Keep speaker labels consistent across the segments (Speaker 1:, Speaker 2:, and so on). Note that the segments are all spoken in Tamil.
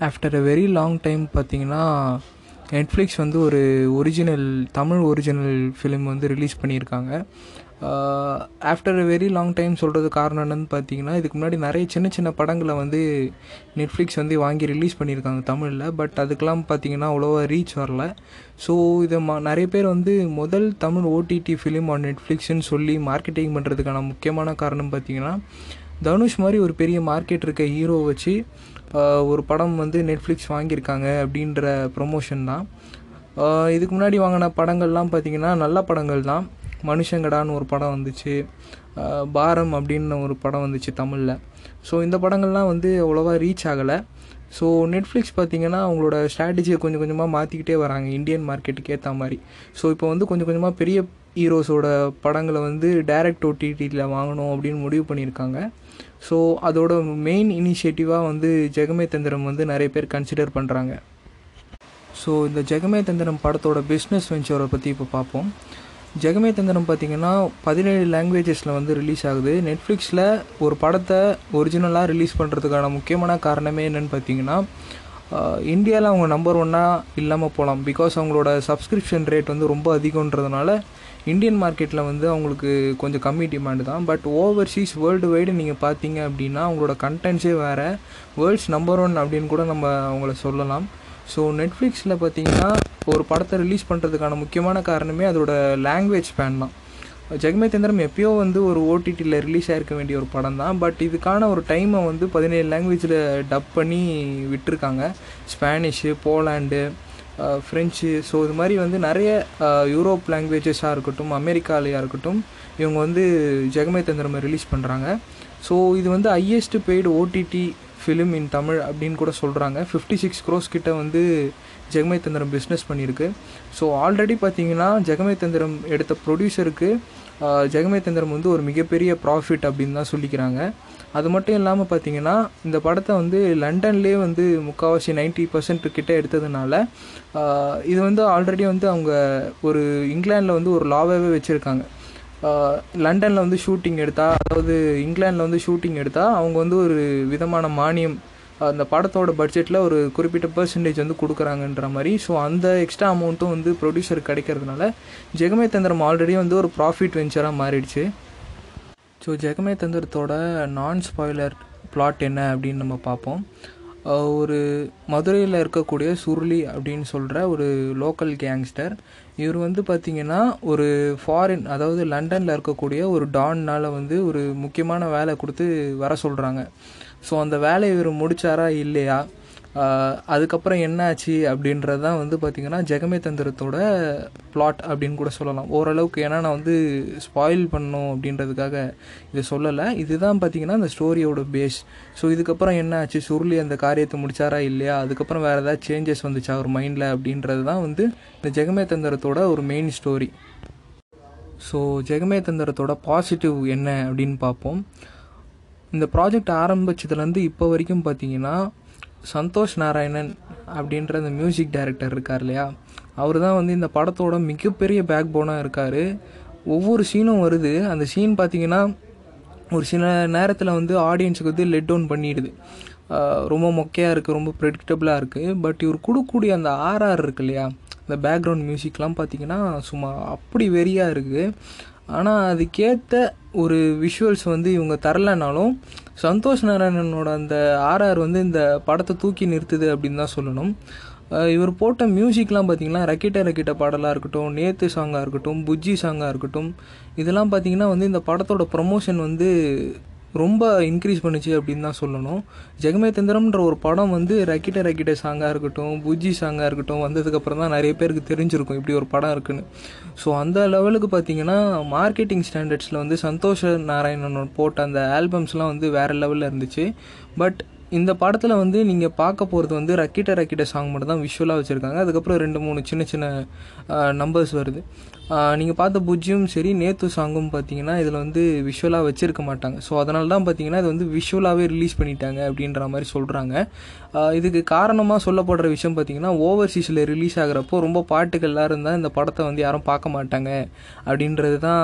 Speaker 1: After a very long time பார்த்தீங்கன்னா நெட்ஃப்ளிக்ஸ் வந்து ஒரு ஒரிஜினல் தமிழ் ஒரிஜினல் ஃபிலிம் வந்து ரிலீஸ் பண்ணியிருக்காங்க. After a very long time சொல்கிறது காரணம் என்னன்னு பார்த்தீங்கன்னா இதுக்கு முன்னாடி நிறைய சின்ன சின்ன படங்களை வந்து நெட்ஃப்ளிக்ஸ் வந்து வாங்கி ரிலீஸ் பண்ணியிருக்காங்க தமிழில். பட் அதுக்கெலாம் பார்த்தீங்கன்னா அவ்வளோவா ரீச் வரல. ஸோ இதை மா நிறைய பேர் வந்து முதல் தமிழ் ஓடிடி ஃபிலிம் ஆன் நெட்ஃப்ளிக்ஸ்னு சொல்லி மார்க்கெட்டிங் பண்ணுறதுக்கான முக்கியமான காரணம் பார்த்தீங்கன்னா தனுஷ் மாதிரி ஒரு பெரிய மார்க்கெட் இருக்க ஹீரோ வச்சு ஒரு படம் வந்து நெட்ஃப்ளிக்ஸ் வாங்கியிருக்காங்க அப்படின்ற ப்ரொமோஷன் தான். இதுக்கு முன்னாடி வாங்கின படங்கள்லாம் பார்த்திங்கன்னா நல்ல படங்கள் தான். மனுஷங்கடான்னு ஒரு படம் வந்துச்சு. பாரம் அப்படின்னு ஒரு படம் வந்துச்சு தமிழில். ஸோ இந்த படங்கள்லாம் வந்து அவ்வளோவா ரீச் ஆகலை. ஸோ நெட்ஃப்ளிக்ஸ் பார்த்திங்கன்னா அவங்களோட ஸ்ட்ராட்டஜியை கொஞ்சம் கொஞ்சமாக மாற்றிக்கிட்டே வராங்க. இந்தியன் மார்க்கெட்டுக்கு ஏற்ற மாதிரி. ஸோ இப்போ வந்து கொஞ்சம் கொஞ்சமாக பெரிய ஹீரோஸோட படங்களை வந்து டைரக்ட் ஓடிடியில் வாங்கணும் அப்படின்னு முடிவு பண்ணியிருக்காங்க. ஸோ அதோட மெயின் இனிஷியேட்டிவாக வந்து ஜெகமே தந்திரம் வந்து நிறைய பேர் கன்சிடர் பண்ணுறாங்க ஸோ இந்த ஜெகமே தந்திரம் படத்தோட பிஸ்னஸ் வெஞ்சரை பற்றி இப்போ பார்ப்போம் ஜெகமே தந்திரம் பார்த்திங்கன்னா பதினேழு லாங்குவேஜஸில் வந்து ரிலீஸ் ஆகுது. நெட்ஃப்ளிக்ஸில் ஒரு படத்தை ஒரிஜினலாக ரிலீஸ் பண்ணுறதுக்கான முக்கியமான காரணமே என்னென்னு பார்த்தீங்கன்னா இந்தியாவில் அவங்க நம்பர் ஒன்னாக இல்லாமல் போகலாம் பிகாஸ் அவங்களோட சப்ஸ்கிரிப்ஷன் ரேட் வந்து ரொம்ப அதிகன்றதுனால இந்தியன் மார்க்கெட்டில் வந்து அவங்களுக்கு கொஞ்சம் கம்மி டிமாண்டு தான். பட் ஓவர்சீஸ் வேர்ல்டு வைடு நீங்கள் பார்த்தீங்க அப்படின்னா அவங்களோட கண்டென்ட்ஸே வேறு. வேர்ல்ட்ஸ் நம்பர் ஒன் அப்படின்னு கூட நம்ம அவங்கள சொல்லலாம். ஸோ நெட்ஃப்ளிக்ஸில் பார்த்தீங்கன்னா ஒரு படத்தை ரிலீஸ் பண்ணுறதுக்கான முக்கியமான காரணமே அதோட லாங்குவேஜ் ஸ்பேன் தான். ஜெகமே தந்திரம் எப்பயோ வந்து ஒரு ஓடிடியில் ரிலீஸ் ஆகிருக்க வேண்டிய ஒரு படம் தான். பட் இதுக்கான ஒரு டைமை வந்து பதினேழு லாங்குவேஜில் டப் பண்ணி விட்டுருக்காங்க. ஸ்பானிஷு போலாண்டு ஃப்ரெஞ்சு ஸோ இது மாதிரி வந்து நிறைய யூரோப் லாங்குவேஜஸாக இருக்கட்டும் அமெரிக்காலையாக இருக்கட்டும் இவங்க வந்து ஜெகமே தந்திரம் ரிலீஸ் பண்ணுறாங்க ஸோ இது வந்து highest paid OTT film in Tamil அப்படின்னு கூட சொல்கிறாங்க ஃபிஃப்டி சிக்ஸ் க்ரோஸ் கிட்ட வந்து ஜெகமே தந்திரம் பிஸ்னஸ் பண்ணியிருக்கு. ஸோ ஆல்ரெடி பார்த்தீங்கன்னா ஜெகமே தந்திரம் எடுத்த ப்ரொடியூசருக்கு ஜெகமே தந்திரம் வந்து ஒரு மிகப்பெரிய ப்ராஃபிட் அப்படின்னு தான் சொல்லிக்கிறாங்க. அது மட்டும் இல்லாமல் பார்த்தீங்கன்னா இந்த படத்தை வந்து லண்டன்லேயே வந்து முக்கால்வாசி நைன்ட்டி பர்சன்ட் கிட்டே எடுத்ததுனால இது வந்து ஆல்ரெடி வந்து அவங்க ஒரு இங்கிலாண்டில் வந்து ஒரு லாவாகவே வச்சுருக்காங்க. லண்டனில் வந்து ஷூட்டிங் எடுத்தால் அதாவது இங்கிலாண்டில் வந்து ஷூட்டிங் எடுத்தால் அவங்க வந்து ஒரு விதமான மானியம் அந்த படத்தோட பட்ஜெட்டில் ஒரு குறிப்பிட்ட பர்சன்டேஜ் வந்து கொடுக்குறாங்கன்ற மாதிரி. ஸோ அந்த எக்ஸ்ட்ரா அமௌண்ட்டும் வந்து ப்ரொடியூசர் கிடைக்கிறதுனால ஜெகமே தந்திரம் ஆல்ரெடி வந்து ஒரு ப்ராஃபிட் வெஞ்சராக மாறிடுச்சு. ஸோ ஜெகமே தந்திரத்தோட நான் ஸ்பாய்லர் பிளாட் என்ன அப்படின்னு நம்ம பார்ப்போம். ஒரு மதுரையில் இருக்கக்கூடிய சுருளி அப்படின்னு சொல்கிற ஒரு லோக்கல் கேங்ஸ்டர் இவர் வந்து பார்த்திங்கன்னா ஒரு ஃபாரின் அதாவது லண்டனில் இருக்கக்கூடிய ஒரு டான்னால் வந்து ஒரு முக்கியமான வேலை கொடுத்து வர சொல்கிறாங்க ஸோ அந்த வேலையை இவர் முடித்தாரா இல்லையா? அதுக்கப்புறம் என்ன ஆச்சு அப்படின்றது தான் வந்து பார்த்திங்கன்னா ஜெகமே தந்திரத்தோட பிளாட் அப்படின்னு கூட சொல்லலாம். ஓரளவுக்கு ஏன்னா நான் வந்து ஸ்பாயில் பண்ணும் அப்படின்றதுக்காக இதை சொல்லலை. இதுதான் பார்த்திங்கன்னா அந்த ஸ்டோரியோட பேஸ் ஸோ இதுக்கப்புறம் என்ன ஆச்சு சுருளி அந்த காரியத்தை முடிச்சாரா இல்லையா? அதுக்கப்புறம் வேறு ஏதாவது சேஞ்சஸ் வந்துச்சா அவர் மைண்டில் அப்படின்றது தான் வந்து இந்த ஜெகமே தந்திரத்தோட ஒரு மெயின் ஸ்டோரி ஸோ ஜெகமே தந்திரத்தோட பாசிட்டிவ் என்ன அப்படின்னு பார்ப்போம். இந்த ப்ராஜெக்ட் ஆரம்பிச்சதுலேருந்து இப்போ வரைக்கும் பார்த்தீங்கன்னா சந்தோஷ் நாராயணன் அப்படின்ற அந்த மியூசிக் டைரக்டர் இருக்கார் இல்லையா? அவர் தான் வந்து இந்த படத்தோட மிகப்பெரிய பேக் போனாக இருக்கார். ஒவ்வொரு சீனும் வருது. அந்த சீன் பார்த்தீங்கன்னா ஒரு சில நேரத்தில் வந்து ஆடியன்ஸுக்கு வந்து லெட் டவுன் பண்ணிடுது. ரொம்ப மொக்கையாக இருக்குது ரொம்ப ப்ரெடிக்டபுளாக இருக்குது பட் இவர் கொடுக்கக்கூடிய அந்த ஆர்ஆர் இருக்கு இல்லையா? இந்த பேக்ரவுண்ட் மியூசிக்லாம் பார்த்தீங்கன்னா சும்மா அப்படி வெறியாக இருக்குது ஆனால் அதுக்கேற்ற ஒரு விஷுவல்ஸ் வந்து இவங்க தரலைனாலும் சந்தோஷ் நாராயணனோட அந்த ஆர்ஆர் வந்து இந்த படத்தை தூக்கி நிறுத்துது அப்படின்னு தான் சொல்லணும். இவர் போட்ட மியூசிக்லாம் பார்த்தீங்கன்னா ரக்கிட்ட ரக்கிட்ட பாடலாக இருக்கட்டும் நேத்து சாங்காக இருக்கட்டும் புஜ்ஜி சாங்காக இருக்கட்டும் இதெல்லாம் பார்த்தீங்கன்னா வந்து இந்த படத்தோட ப்ரொமோஷன் வந்து ரொம்ப இன்க்ரீஸ் பண்ணுச்சு அப்படின்னு தான் சொல்லணும். ஜெகமே தந்திரம்ன்ற ஒரு படம் வந்து ரக்கிட்ட ரக்கிட்ட சாங்காக இருக்கட்டும் புஜ்ஜி சாங்காக இருக்கட்டும் வந்ததுக்கப்புறம் தான் நிறைய பேருக்கு தெரிஞ்சிருக்கும் இப்படி ஒரு படம் இருக்குன்னு. ஸோ அந்த லெவலுக்கு பார்த்தீங்கன்னா மார்க்கெட்டிங் ஸ்டாண்டர்ட்ஸில் வந்து சந்தோஷ நாராயணன் போட்ட அந்த ஆல்பம்ஸ்லாம் வந்து வேறு லெவலில் இருந்துச்சு. பட் இந்த படத்தில் வந்து நீங்கள் பார்க்க போகிறது வந்து ரக்கிட்ட ரக்கிட்ட சாங் மட்டும் தான் விஷுவலாக வச்சுருக்காங்க. அதுக்கப்புறம் ரெண்டு மூணு சின்ன சின்ன நம்பர்ஸ் வருது. நீங்கள் பார்த்த புஜ்ஜியும் சரி நேத்து சாங்கும் பார்த்தீங்கன்னா இதில் வந்து விஷுவலாக வச்சுருக்க மாட்டாங்க. ஸோ அதனால தான் பார்த்தீங்கன்னா இது வந்து விஷுவலாகவே ரிலீஸ் பண்ணிட்டாங்க அப்படின்ற மாதிரி சொல்கிறாங்க இதுக்கு காரணமாக சொல்லப்படுற விஷயம் பார்த்தீங்கன்னா ஓவர்சீஸில் ரிலீஸ் ஆகிறப்போ ரொம்ப பாட்டுகள்லாம் இருந்தால் இந்த படத்தை வந்து யாரும் பார்க்க மாட்டாங்க. அப்படின்றது தான்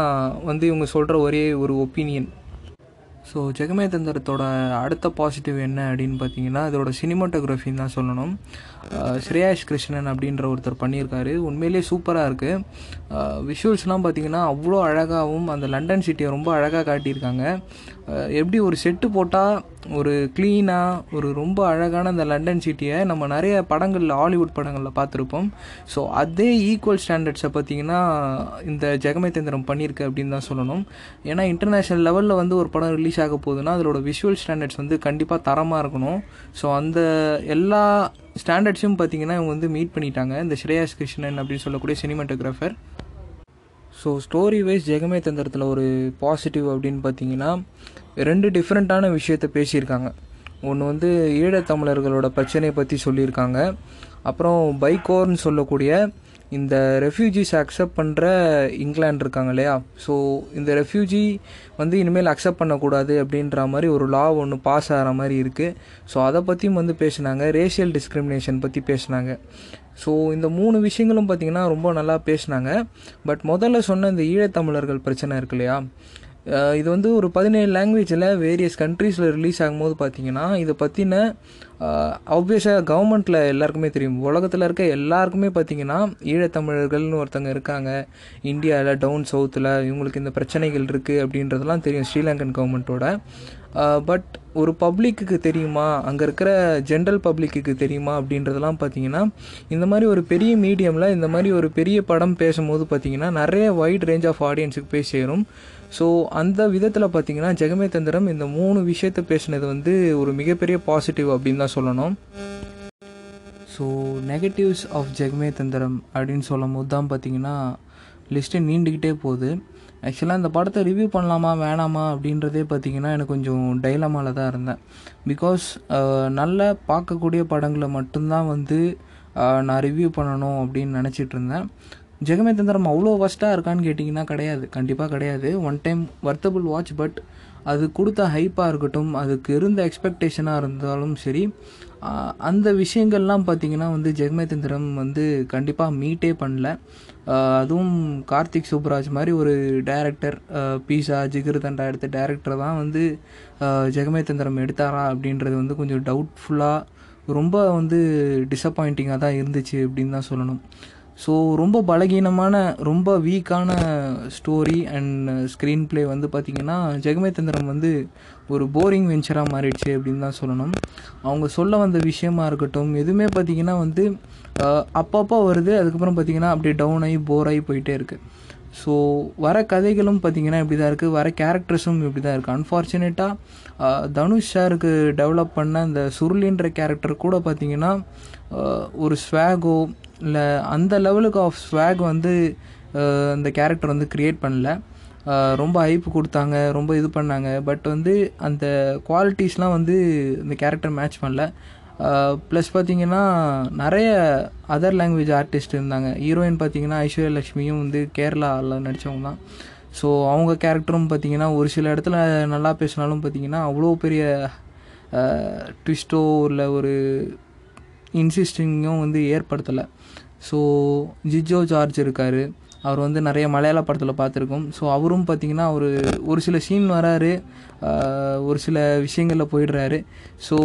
Speaker 1: வந்து இவங்க சொல்கிற ஒரே ஒரு ஒப்பீனியன் ஸோ ஜெகமே தந்திரத்தோட அடுத்த பாசிட்டிவ் என்ன அப்படின்னு பார்த்தீங்கன்னா இதோட சினிமாட்டோகிராஃபின்னு தான் சொல்லணும். ஸ்ரேயாஷ் கிருஷ்ணன் அப்படின்ற ஒருத்தர் பண்ணியிருக்காரு. உண்மையிலேயே சூப்பராக இருக்குது விஷுவல்ஸ்லாம் பார்த்தீங்கன்னா அவ்வளோ அழகாகவும் அந்த லண்டன் சிட்டியை ரொம்ப அழகாக காட்டியிருக்காங்க. எப்படி ஒரு செட்டு போட்டால் ஒரு க்ளீனாக ஒரு ரொம்ப அழகான அந்த லண்டன் சிட்டியை நம்ம நிறைய படங்களில் ஹாலிவுட் படங்களில் பார்த்துருப்போம். ஸோ அதே ஈக்குவல் ஸ்டாண்டர்ட்ஸை பார்த்தீங்கன்னா இந்த ஜெகமேதேந்திரம் பண்ணியிருக்கு அப்படின்னு தான் சொல்லணும். ஏன்னா இன்டர்நேஷ்னல் லெவலில் வந்து ஒரு படம் ரிலீஸ் ஆக போகுதுன்னா அதோட விஷுவல் ஸ்டாண்டர்ட்ஸ் வந்து கண்டிப்பாக தரமாக இருக்கணும். ஸோ அந்த எல்லா ஸ்டாண்டர்ட்ஸும் பார்த்தீங்கன்னா இவங்க வந்து மீட் பண்ணிட்டாங்க. இந்த ஸ்ரேயாஸ் கிருஷ்ணன் அப்படின்னு சொல்லக்கூடிய cinematographer so story wise Jagame தந்திரத்தில் ஒரு பாசிட்டிவ் அப்படின்னு பார்த்தீங்கன்னா ரெண்டு டிஃப்ரெண்ட்டான விஷயத்த பேசியிருக்காங்க. ஒன்று வந்து ஈழத்தமிழர்களோட பிரச்சனையை பற்றி சொல்லியிருக்காங்க. அப்புறம் பைக்கோர்னு சொல்லக்கூடிய இந்த ரெஃப்யூஜிஸ் அக்செப்ட் பண்ணுற இங்கிலாந்து இருக்காங்க இல்லையா? ஸோ இந்த ரெஃப்யூஜி வந்து இனிமேல் அக்செப்ட் பண்ணக்கூடாது அப்படின்ற மாதிரி ஒரு லா ஒன்று பாஸ் ஆகிற மாதிரி இருக்குது ஸோ அதை பற்றியும் வந்து பேசினாங்க. ரேஷியல் டிஸ்கிரிமினேஷன் பற்றி பேசினாங்க. ஸோ இந்த மூணு விஷயங்களும் பார்த்திங்கன்னா ரொம்ப நல்லா பேசினாங்க. பட் முதல்ல சொன்ன இந்த ஈழத்தமிழர்கள் பிரச்சனை இருக்கு இல்லையா? இது வந்து ஒரு பதினேழு லாங்குவேஜில் வேரியஸ் கண்ட்ரீஸில் ரிலீஸ் ஆகும்போது பார்த்தீங்கன்னா இதை பற்றின ஆப்வியஸாக கவர்மெண்ட்டில் எல்லாருக்குமே தெரியும். உலகத்தில் இருக்க எல்லாருக்குமே பார்த்தீங்கன்னா ஈழத்தமிழர்கள்னு ஒருத்தங்க இருக்காங்க. இந்தியாவில் டவுன் சவுத்தில் இவங்களுக்கு இந்த பிரச்சனைகள் இருக்குது அப்படின்றதெல்லாம் தெரியும் ஸ்ரீலங்கன் கவர்மெண்ட்டோட பட் ஒரு பப்ளிக்குக்கு தெரியுமா? அங்கே இருக்கிற ஜென்ரல் பப்ளிக்குக்கு தெரியுமா அப்படின்றதெல்லாம் பார்த்தீங்கன்னா இந்த மாதிரி ஒரு பெரிய மீடியமில் இந்த மாதிரி ஒரு பெரிய படம் பேசும்போது பார்த்தீங்கன்னா நிறைய வைட் ரேஞ்ச் ஆஃப் ஆடியன்ஸுக்கு போய் சேரும். ஸோ அந்த விதத்தில் பார்த்தீங்கன்னா ஜெகமே தந்திரம் இந்த மூணு விஷயத்தை பேசினது வந்து ஒரு மிகப்பெரிய பாசிட்டிவ் அப்படின்னு தான் சொல்லணும். ஸோ நெகட்டிவ்ஸ் ஆஃப் ஜெகமே தந்திரம் அப்படின்னு சொல்லும் போது தான் பார்த்தீங்கன்னா லிஸ்ட்டு நீண்டுக்கிட்டே போகுது. ஆக்சுவலாக இந்த படத்தை ரிவ்யூ பண்ணலாமா வேணாமா அப்படின்றதே பார்த்தீங்கன்னா எனக்கு கொஞ்சம் டைலமாவில் தான் இருந்தேன். பிகாஸ் நல்ல பார்க்கக்கூடிய படங்களை மட்டும்தான் வந்து நான் ரிவ்யூ பண்ணணும் அப்படின்னு நினச்சிட்டு இருந்தேன். ஜெகமே தந்திரம் அவ்வளோ ஃபஸ்ட்டாக இருக்கான்னு கேட்டிங்கன்னா கிடையாது. கண்டிப்பாக கிடையாது. One time worthful watch but அது கொடுத்த ஹைப்பாக இருக்கட்டும் அதுக்கு இருந்த எக்ஸ்பெக்டேஷனாக இருந்தாலும் சரி அந்த விஷயங்கள்லாம் பார்த்தீங்கன்னா வந்து ஜெகமேதந்திரம் வந்து கண்டிப்பாக மீட்டே பண்ணல. அதுவும் கார்த்திக் சூப்ராஜ் மாதிரி ஒரு டைரக்டர் பீஸா ஜிகிர் தண்டா எடுத்த டேரக்டர் தான் வந்து ஜெகமேதந்திரம் எடுத்தாரா அப்படின்றது வந்து கொஞ்சம் டவுட்ஃபுல்லாக ரொம்ப வந்து டிசப்பாயிண்டிங்காக தான் இருந்துச்சு அப்படின்னு தான் சொல்லணும். ஸோ ரொம்ப பலகீனமான ரொம்ப வீக்கான ஸ்டோரி அண்ட் ஸ்க்ரீன் ப்ளே வந்து பார்த்திங்கன்னா ஜெகமேதந்திரம் வந்து ஒரு போரிங் வெஞ்சராக மாறிடுச்சு அப்படின்னு தான் சொல்லணும். அவங்க சொல்ல வந்த விஷயமா இருக்கட்டும் எதுவுமே பார்த்திங்கன்னா வந்து அப்பப்போ வருது. அதுக்கப்புறம் பார்த்திங்கன்னா அப்படியே டவுன் ஆகி போர் ஆகி போயிட்டே இருக்குது ஸோ வர கதைகளும் பார்த்திங்கன்னா இப்படி தான் இருக்குது வர கேரக்டர்ஸும் இப்படி தான் இருக்குது அன்ஃபார்ச்சுனேட்டாக தனுஷ் சாருக்கு டெவலப் பண்ண அந்த சுருளின்ற கேரக்டர் கூட பார்த்திங்கன்னா ஒரு ஸ்வாகோ இல்லை அந்த லெவலுக்கு ஆஃப் ஸ்வாக் வந்து அந்த கேரக்டர் வந்து க்ரியேட் பண்ணல. ரொம்ப ஹைப்பு கொடுத்தாங்க ரொம்ப இது பண்ணாங்க. பட் வந்து அந்த குவாலிட்டிஸ்லாம் வந்து இந்த கேரக்டர் மேட்ச் பண்ணல. ப்ளஸ் பார்த்தீங்கன்னா நிறைய அதர் லாங்குவேஜ் ஆர்டிஸ்ட் இருந்தாங்க. ஹீரோயின் பார்த்தீங்கன்னா ஐஸ்வர்யா லட்சுமியும் வந்து கேரளாவில் நடித்தவங்க தான். ஸோ அவங்க கேரக்டரும் பார்த்தீங்கன்னா ஒரு சில இடத்துல நல்லா பேசினாலும் பார்த்தீங்கன்னா அவ்வளோ பெரிய ட்விஸ்ட்டோ இல்லை ஒரு இன்சிஸ்டிங்கும் வந்து ஏற்படுத்தலை. ஸோ ஜிஜோ ஜார்ஜ் இருக்கார். அவர் வந்து நிறைய மலையாள படத்தில் பார்த்துருக்கோம். ஸோ அவரும் பார்த்தீங்கன்னா ஒரு ஒரு சில சீன் வராரு. ஒரு சில விஷயங்களில் போயிடுறாரு. ஸோ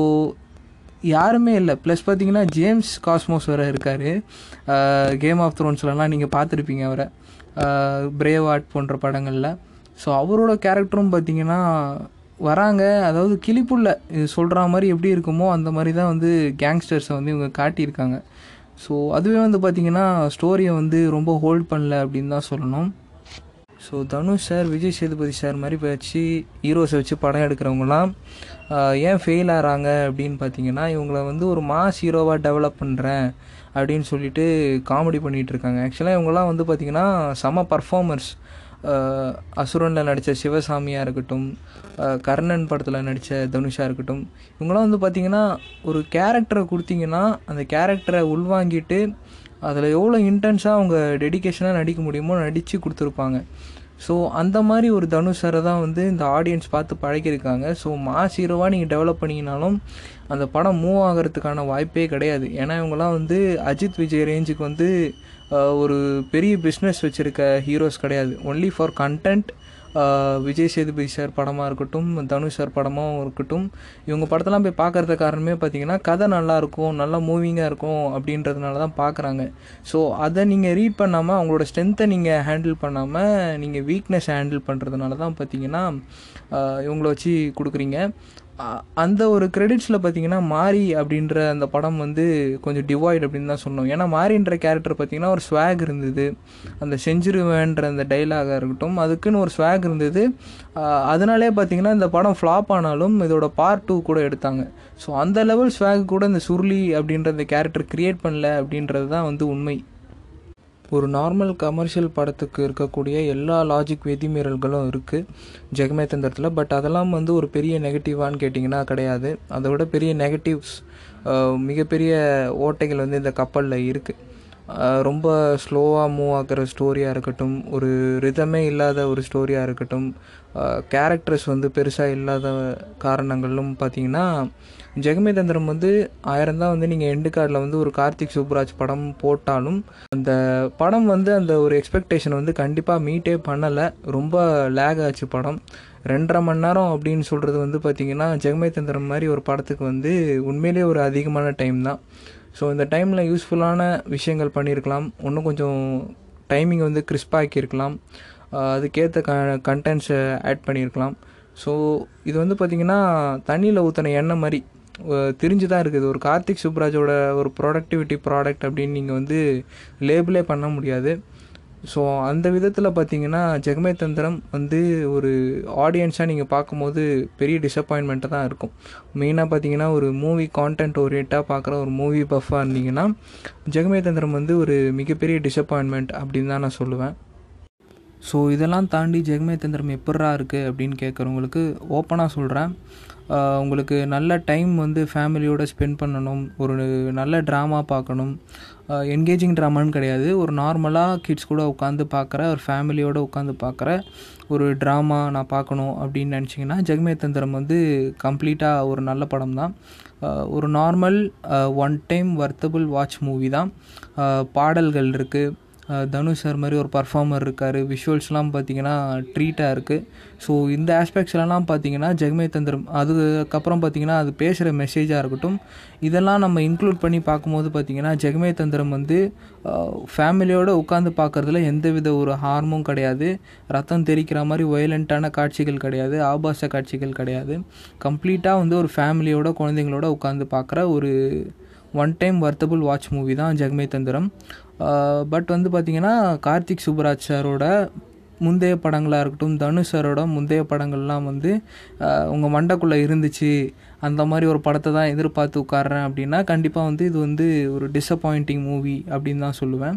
Speaker 1: யாருமே இல்லை. ப்ளஸ் பார்த்தீங்கன்னா ஜேம்ஸ் காஸ்மோஸ் வேறு இருக்கார். கேம் ஆஃப் த்ரோன்ஸ்லலாம் நீங்கள் பார்த்துருப்பீங்க அவரை. பிரேவ் ஆர்ட் போன்ற படங்களில். ஸோ அவரோட கேரக்டரும் பார்த்தீங்கன்னா வராங்க. அதாவது கிளிப்புள்ள. இது சொல்கிற மாதிரி எப்படி இருக்குமோ அந்த மாதிரி தான் வந்து கேங்ஸ்டர்ஸை வந்து இவங்க காட்டியிருக்காங்க. ஸோ அதுவே வந்து பார்த்திங்கன்னா ஸ்டோரியை வந்து ரொம்ப ஹோல்ட் பண்ணல அப்படின்னு தான் சொல்லணும். So Dhanush sir Vijay Sethupathi sir மாதிரி வச்சு ஹீரோஸை வச்சு படம் எடுக்கிறவங்களாம் ஏன் ஃபெயில் ஆகிறாங்க அப்படின்னு பார்த்தீங்கன்னா இவங்கள வந்து ஒரு மாஸ் ஹீரோவாக டெவலப் பண்ணுறேன் அப்படின்னு சொல்லிட்டு காமெடி பண்ணிகிட்டு இருக்காங்க. ஆக்சுவலாக இவங்களாம் வந்து பார்த்திங்கன்னா செம பர்ஃபார்மர்ஸ் அசுரனில் நடித்த சிவசாமியாக இருக்கட்டும் கர்ணன் படத்தில் நடித்த தனுஷாக இருக்கட்டும் இவங்களாம் வந்து பார்த்திங்கன்னா ஒரு கேரக்டரை கொடுத்தீங்கன்னா அந்த கேரக்டரை உள்வாங்கிட்டு அதில் எவ்வளோ இன்டென்ஸாக அவங்க டெடிகேஷனாக நடிக்க முடியுமோ நடித்து கொடுத்துருப்பாங்க. ஸோ அந்த மாதிரி ஒரு தனுஷரை தான் வந்து இந்த ஆடியன்ஸ் பார்த்து பழகியிருக்காங்க. ஸோ மாஸ் ஹீரோவாக நீங்கள் டெவலப் பண்ணிங்கனாலும் அந்த படம் மூவ் ஆகிறதுக்கான வாய்ப்பே கிடையாது. ஏன்னா இவங்கெல்லாம் வந்து அஜித் விஜய் ரேஞ்சுக்கு வந்து ஒரு பெரிய பிஸ்னஸ் வச்சுருக்க ஹீரோஸ் கிடையாது. Only for content Vijay Sethupathi sir படமாக இருக்கட்டும் தனுஷ் சார் படமாகவும் இருக்கட்டும் இவங்க படத்தெல்லாம் போய் பார்க்கறது காரணமே பார்த்தீங்கன்னா கதை நல்லா இருக்கும் நல்லா மூவிங்காக இருக்கும் அப்படின்றதுனால தான் பார்க்குறாங்க ஸோ அதை நீங்கள் ரீட் பண்ணாமல் அவங்களோட ஸ்ட்ரென்த்தை நீங்கள் ஹேண்டில் பண்ணாமல் நீங்கள் வீக்னஸ் ஹேண்டில் பண்ணுறதுனால தான் பார்த்தீங்கன்னா இவங்கள வச்சு கொடுக்குறீங்க. அந்த ஒரு கிரெடிட்ஸில் பார்த்தீங்கன்னா மாரி அப்படின்ற அந்த படம் வந்து கொஞ்சம் டிவாய்ட் அப்படின்னு தான் சொன்னோம். ஏன்னா மாரின்ற கேரக்டர் பார்த்தீங்கன்னா ஒரு ஸ்வாக் இருந்தது. அந்த செஞ்சிருவேன்ற அந்த டைலாகாக இருக்கட்டும் அதுக்குன்னு ஒரு ஸ்வாக் இருந்தது. அதனாலே பார்த்தீங்கன்னா இந்த படம் ஃப்ளாப் ஆனாலும் இதோட பார்ட் டூ கூட எடுத்தாங்க. ஸோ அந்த லெவல் ஸ்வாக் கூட இந்த சுருளி அப்படின்ற அந்த கேரக்டர் கிரியேட் பண்ணல அப்படின்றது தான் வந்து உண்மை. ஒரு நார்மல் கமர்ஷியல் படத்துக்கு இருக்கக்கூடிய எல்லா லாஜிக் விதிமீறல்களும் இருக்குது ஜெகமேத்தந்திரத்தில் பட் அதெல்லாம் வந்து ஒரு பெரிய நெகட்டிவான்னு கேட்டிங்கன்னா கிடையாது. அதை விட பெரிய நெகட்டிவ்ஸ் மிகப்பெரிய ஓட்டைகள் வந்து இந்த கப்பலில் இருக்குது ரொம்ப ஸ்லோவாக மூவ் ஆகிற ஸ்டோரியாக இருக்கட்டும் ஒரு ரிதமே இல்லாத ஒரு ஸ்டோரியாக இருக்கட்டும் கேரக்டர்ஸ் வந்து பெருசாக இல்லாத காரணங்களும் பார்த்தீங்கன்னா ஜெகமேதந்திரம் வந்து ஆயிரம் தான் வந்து நீங்கள் எண்டு கார்டில் வந்து ஒரு கார்த்திக் சூப்ராஜ் படம் போட்டாலும் அந்த படம் வந்து அந்த ஒரு எக்ஸ்பெக்டேஷன் வந்து கண்டிப்பாக மீட்டே பண்ணலை. ரொம்ப லேக் ஆச்சு படம். ரெண்டரை மணி நேரம் அப்படின்னு சொல்கிறது வந்து பார்த்திங்கன்னா ஜெகமேதந்திரம் மாதிரி ஒரு படத்துக்கு வந்து உண்மையிலேயே ஒரு அதிகமான டைம் தான். ஸோ இந்த டைமில் யூஸ்ஃபுல்லான விஷயங்கள் பண்ணியிருக்கலாம் இன்னும் கொஞ்சம் டைமிங் வந்து கிறிஸ்பாக்கியிருக்கலாம் அதுக்கேற்ற க கண்டென்ட்ஸை ஆட் பண்ணியிருக்கலாம் ஸோ இது வந்து பார்த்திங்கன்னா தண்ணியில் ஊற்றின எண்ணெய் மாதிரி தெரிஞ்சு தான் இருக்குது. ஒரு கார்த்திக் சுப்ராஜோட ஒரு ப்ரொடக்டிவிட்டி ப்ராடக்ட் அப்படின்னு நீங்கள் வந்து லேபிளே பண்ண முடியாது. ஸோ அந்த விதத்தில் பார்த்தீங்கன்னா ஜெகமே தந்திரம் வந்து ஒரு ஆடியன்ஸாக நீங்கள் பார்க்கும்போது பெரிய டிசப்பாயின்மெண்ட்டாக தான் இருக்கும். மெயினாக பார்த்தீங்கன்னா ஒரு மூவி கான்டென்ட் ஓரியண்ட்டாக பார்க்குற ஒரு மூவி பஃபாக இருந்தீங்கன்னா ஜெகமே தந்திரம் வந்து ஒரு மிகப்பெரிய டிசப்பாயின்மெண்ட் அப்படின்னு தான் நான் சொல்லுவேன். ஸோ இதெல்லாம் தாண்டி ஜெகமே தந்திரம் எப்பட்றா இருக்குது அப்படின்னு கேட்குறவங்களுக்கு ஓப்பனாக சொல்கிறேன் உங்களுக்கு நல்ல டைம் வந்து ஃபேமிலியோடு ஸ்பெண்ட் பண்ணணும். ஒரு நல்ல ட்ராமா பார்க்கணும். என்கேஜிங் ட்ராமான்னு கிடையாது. ஒரு நார்மலாக கிட்ஸ் கூட உட்காந்து பார்க்குற ஒரு ஃபேமிலியோடு உட்காந்து பார்க்குற ஒரு ட்ராமா நான் பார்க்கணும் அப்படின்னு நினச்சிங்கன்னா ஜெகமே தந்திரம் வந்து கம்ப்ளீட்டாக ஒரு நல்ல படம் தான். ஒரு normal one time worthable watch movie தான். பாடல்கள் இருக்குது தனுஷ் சார் மாதிரி ஒரு பர்ஃபார்மர் இருக்கார். விஷுவல்ஸ்லாம் பார்த்தீங்கன்னா ட்ரீட்டாக இருக்குது ஸோ இந்த ஆஸ்பெக்ட்ஸ்லாம் பார்த்தீங்கன்னா ஜெகமே தந்திரம். அதுக்கப்புறம் பார்த்தீங்கன்னா அது பேசுகிற மெசேஜாக இருக்கட்டும். இதெல்லாம் நம்ம இன்க்ளூட் பண்ணி பார்க்கும்போது பார்த்தீங்கன்னா ஜெகமே தந்திரம் வந்து ஃபேமிலியோடு உட்காந்து பார்க்குறதுல எந்தவித ஒரு ஹார்மும் கிடையாது. ரத்தம் தெரிக்கிற மாதிரி வயலண்ட்டான காட்சிகள் கிடையாது. ஆபாச காட்சிகள் கிடையாது. கம்ப்ளீட்டாக வந்து ஒரு ஃபேமிலியோட குழந்தைங்களோட உட்காந்து பார்க்குற ஒரு one time worthable watch movie தான் ஜெகமே தந்திரம். பட் வந்து பார்த்திங்கன்னா கார்த்திக் சுப்ராஜ் சாரோட முந்தைய படங்களாக இருக்கட்டும் தனுஷ் சாரோட முந்தைய படங்கள்லாம் வந்து உங்கள் மண்டைக்குள்ளே இருந்துச்சு அந்த மாதிரி ஒரு படத்தை தான் எதிர்பார்த்து உட்காடுறேன் அப்படின்னா கண்டிப்பாக வந்து இது வந்து ஒரு டிஸப்பாயிண்டிங் மூவி அப்படின்னு தான் சொல்லுவேன்.